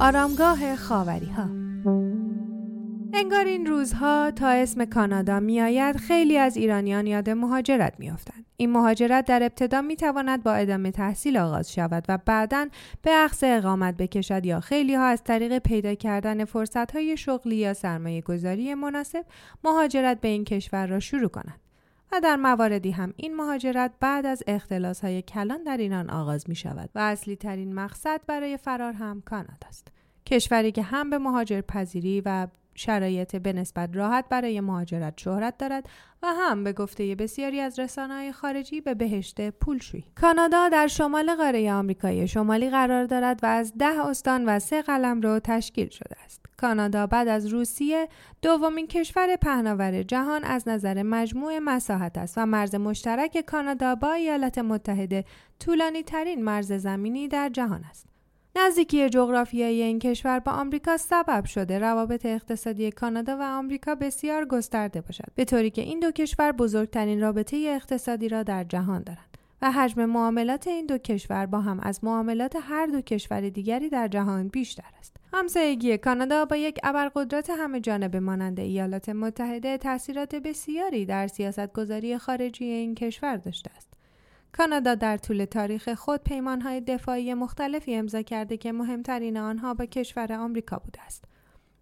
آرامگاه خاوری ها انگار این روزها تا اسم کانادا میآید خیلی از ایرانیان یاد مهاجرت میافتند. این مهاجرت در ابتدا می تواند با ادامه تحصیل آغاز شود و بعدا به عقص اقامت بکشد یا خیلی ها از طریق پیدا کردن فرصت های شغلی یا سرمایه گذاری مناسب مهاجرت به این کشور را شروع کنند. و در مواردی هم این مهاجرت بعد از اختلاس های کلان در ایران آغاز می شود و اصلی ترین مقصد برای فرار هم کانادا است. کشوری که هم به مهاجر پذیری و شرایط به نسبت راحت برای مهاجرت شهرت دارد و هم به گفته بسیاری از رسانه‌های خارجی به بهشت پولشویی. کانادا در شمال قاره آمریکای شمالی قرار دارد و از ده استان و سه قلمرو تشکیل شده است. کانادا بعد از روسیه دومین کشور پهناور جهان از نظر مجموع مساحت است و مرز مشترک کانادا با ایالات متحده طولانی ترین مرز زمینی در جهان است. نزدیکی جغرافیایی این کشور با آمریکا سبب شده روابط اقتصادی کانادا و آمریکا بسیار گسترده باشد به طوری که این دو کشور بزرگترین رابطه اقتصادی را در جهان دارند و حجم معاملات این دو کشور با هم از معاملات هر دو کشور دیگری در جهان بیشتر است. همسایگی کانادا با یک ابرقدرت همه جانبه مانند ایالات متحده تاثیرات بسیاری در سیاستگذاری خارجی این کشور داشته است. کانادا در طول تاریخ خود پیمانهای دفاعی مختلفی امضا کرده که مهمترین آنها با کشور آمریکا بوده است.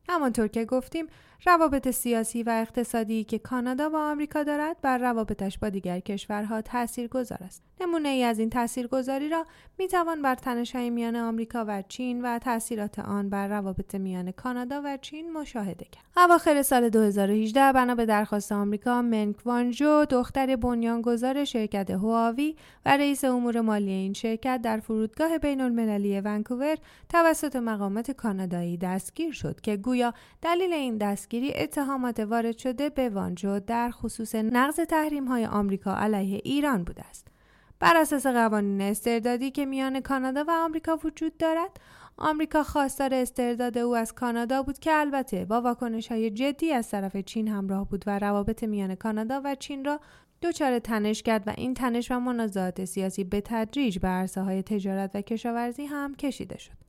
همانطور که گفتیم روابط سیاسی و اقتصادی که کانادا با آمریکا دارد بر روابطش با دیگر کشورها تأثیر گذار است. نمونه ای از این تاثیرگذاری را می توان بر تنش‌های میان آمریکا و چین و تاثیرات آن بر روابط میان کانادا و چین مشاهده کرد. اواخر سال 2018 بنا به درخواست آمریکا منک وانجو دختر بنیانگذار شرکت هواوی و رئیس امور مالی این شرکت در فرودگاه بین المللی ونکوور توسط مقامات کانادایی دستگیر شد که گویا دلیل این دستگیری اتهامات وارد شده به وانجو در خصوص نقض تحریم های آمریکا علیه ایران بوده است. بر اساس قوانین استردادی که میان کانادا و آمریکا وجود دارد آمریکا خواستار استرداد او از کانادا بود که البته با واکنش های جدی از طرف چین همراه بود و روابط میان کانادا و چین را دچار تنش کرد و این تنش و منازعات سیاسی به تدریج به عرصه های تجارت و کشاورزی هم کشیده شد.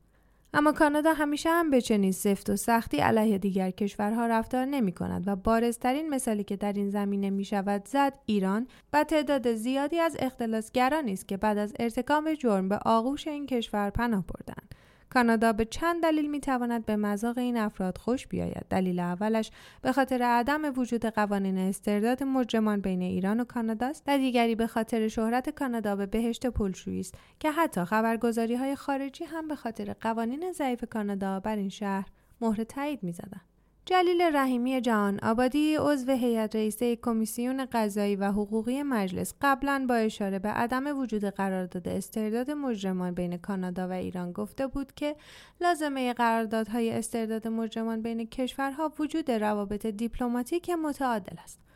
اما کانادا همیشه هم به چنین سفت و سختی علیه دیگر کشورها رفتار نمی کند و بارزترین مثالی که در این زمینه می شود زد ایران و تعداد زیادی از اختلاسگرانی است که بعد از ارتکاب جرم به آغوش این کشور پناه بردند. کانادا به چند دلیل می تواند به مذاق این افراد خوش بیاید. دلیل اولش به خاطر عدم وجود قوانین استرداد مجرمان بین ایران و کانادا است و دیگری به خاطر شهرت کانادا به بهشت پولشویی است که حتی خبرگزاری های خارجی هم به خاطر قوانین ضعیف کانادا بر این شهر مهر تایید می زدن. جلیل رحیمی جهان آبادی عضو هیئت رئیسه کمیسیون قضایی و حقوقی مجلس قبلا با اشاره به عدم وجود قرارداد استرداد مجرمان بین کانادا و ایران گفته بود که لازمه قراردادهای استرداد مجرمان بین کشورها وجود روابط دیپلماتیک متعادل است.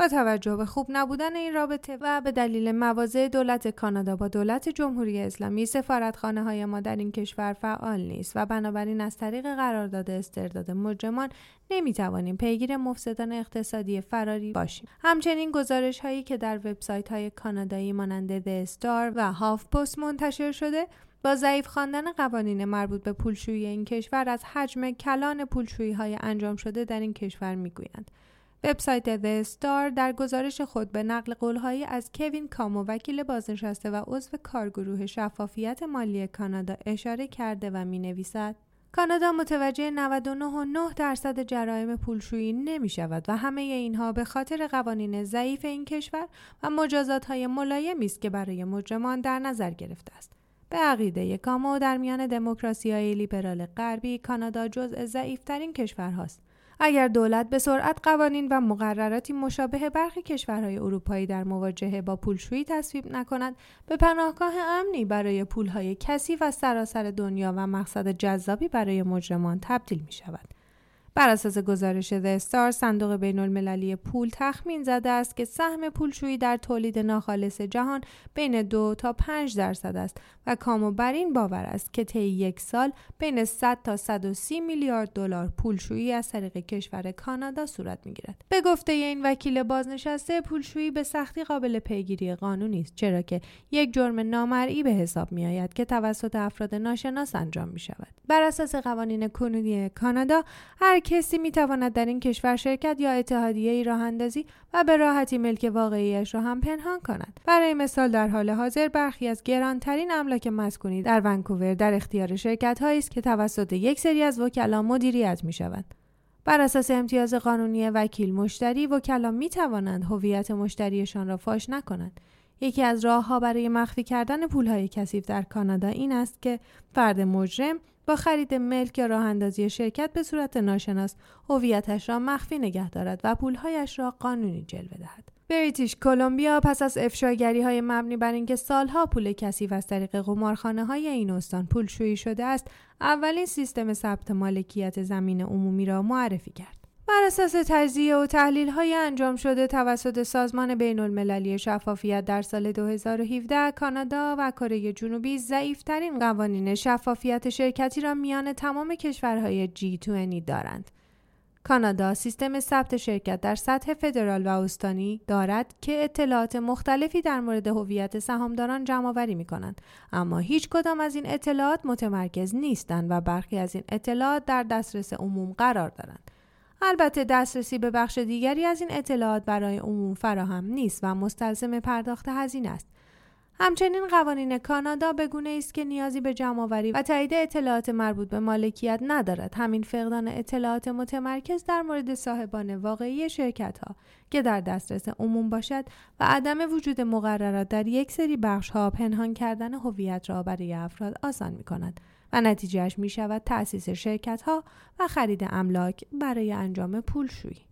با توجه به خوب نبودن این رابطه و به دلیل مواضع دولت کانادا با دولت جمهوری اسلامی سفارتخانه های ما در این کشور فعال نیست و بنابراین از طریق قرارداد استرداد مجرمان نمی توانیم پیگیر مفسدان اقتصادی فراری باشیم. همچنین گزارش هایی که در وبسایت های کانادایی مانند د استار و هاف پست منتشر شده با ضعیف خواندن قوانین مربوط به پولشویی این کشور از حجم کلان پولشویی های انجام شده در این کشور می‌گویند. وبسایت The Star در گزارش خود به نقل قولهایی از کوین کامو وکیل بازنشسته و عضو کارگروه شفافیت مالی کانادا اشاره کرده و می نویسد کانادا متوجه 99.9 درصد جرایم پولشویی نمی شود و همه اینها به خاطر قوانین ضعیف این کشور و مجازات های ملایمی است که برای مجرمان در نظر گرفته است. به عقیده کامو در میان دموکراسی های لیبرال غربی کانادا جزء ضعیفترین کشورهاست اگر دولت به سرعت قوانین و مقرراتی مشابه برخی کشورهای اروپایی در مواجهه با پولشویی تصویب نکند به پناهگاه امنی برای پولهای کثیف و سراسر دنیا و مقصد جذابی برای مجرمان تبدیل می شود بر اساس گزارش استار صندوق بین المللی پول تخمین زده است که سهم پولشویی در تولید ناخالص جهان بین دو تا 5 درصد است و کامو بر این باور است که طی یک سال بین 100 تا 130 میلیارد دلار پولشویی از طریق کشور کانادا صورت می‌گیرد. به گفته این وکیل بازنشسته پولشویی به سختی قابل پیگیری قانونی است چرا که یک جرم نامرئی به حساب می آید که توسط افراد ناشناس انجام می شود. بر اساس قوانین کنونی کانادا هر کسی می تواند در این کشور شرکت یا اتحادیه ای راه اندازی و به راحتی ملک واقعیش را هم پنهان کند. برای مثال در حال حاضر برخی از گرانترین املاک مسکونی در ونکوور در اختیار شرکت هایی است که توسط یک سری از وکلا مدیریت می شود. بر اساس امتیاز قانونی وکیل مشتری وکلا می توانند هویت مشتریشان را فاش نکنند یکی از راهها برای مخفی کردن پولهای کثیف در کانادا این است که فرد مجرم با خرید ملک یا راه اندازی شرکت به صورت ناشناس هویتش را مخفی نگه دارد و پولهایش را قانونی جلوه دهد. بریتیش کلمبیا پس از افشاگری های مبنی بر اینکه سالها پول کثیف از طریق قمارخانه های این استان پولشویی شده است اولین سیستم ثبت مالکیت زمین عمومی را معرفی کرد بر اساس تجزیه و تحلیل های انجام شده توسط سازمان بین المللی شفافیت در سال 2017 کانادا و کره جنوبی ضعیفترین قوانین شفافیت شرکتی را میان تمام کشورهای G20 دارند. کانادا سیستم ثبت شرکت در سطح فدرال و استانی دارد که اطلاعات مختلفی در مورد هویت سهامداران جمعآوری می کنند اما هیچ کدام از این اطلاعات متمرکز نیستند و برخی از این اطلاعات در دسترس عموم قرار دارند البته دسترسی به بخش دیگری از این اطلاعات برای عموم فراهم نیست و مستلزم پرداخت هزینه است. همچنین قوانین کانادا به گونه است که نیازی به جمعآوری و تایید اطلاعات مربوط به مالکیت ندارد همین فقدان اطلاعات متمرکز در مورد صاحبان واقعی شرکت ها که در دسترس عموم باشد و عدم وجود مقررات در یک سری بخش ها پنهان کردن هویت را برای افراد آسان می کند و نتیجهش می شود تأسیس شرکت ها و خرید املاک برای انجام پولشویی.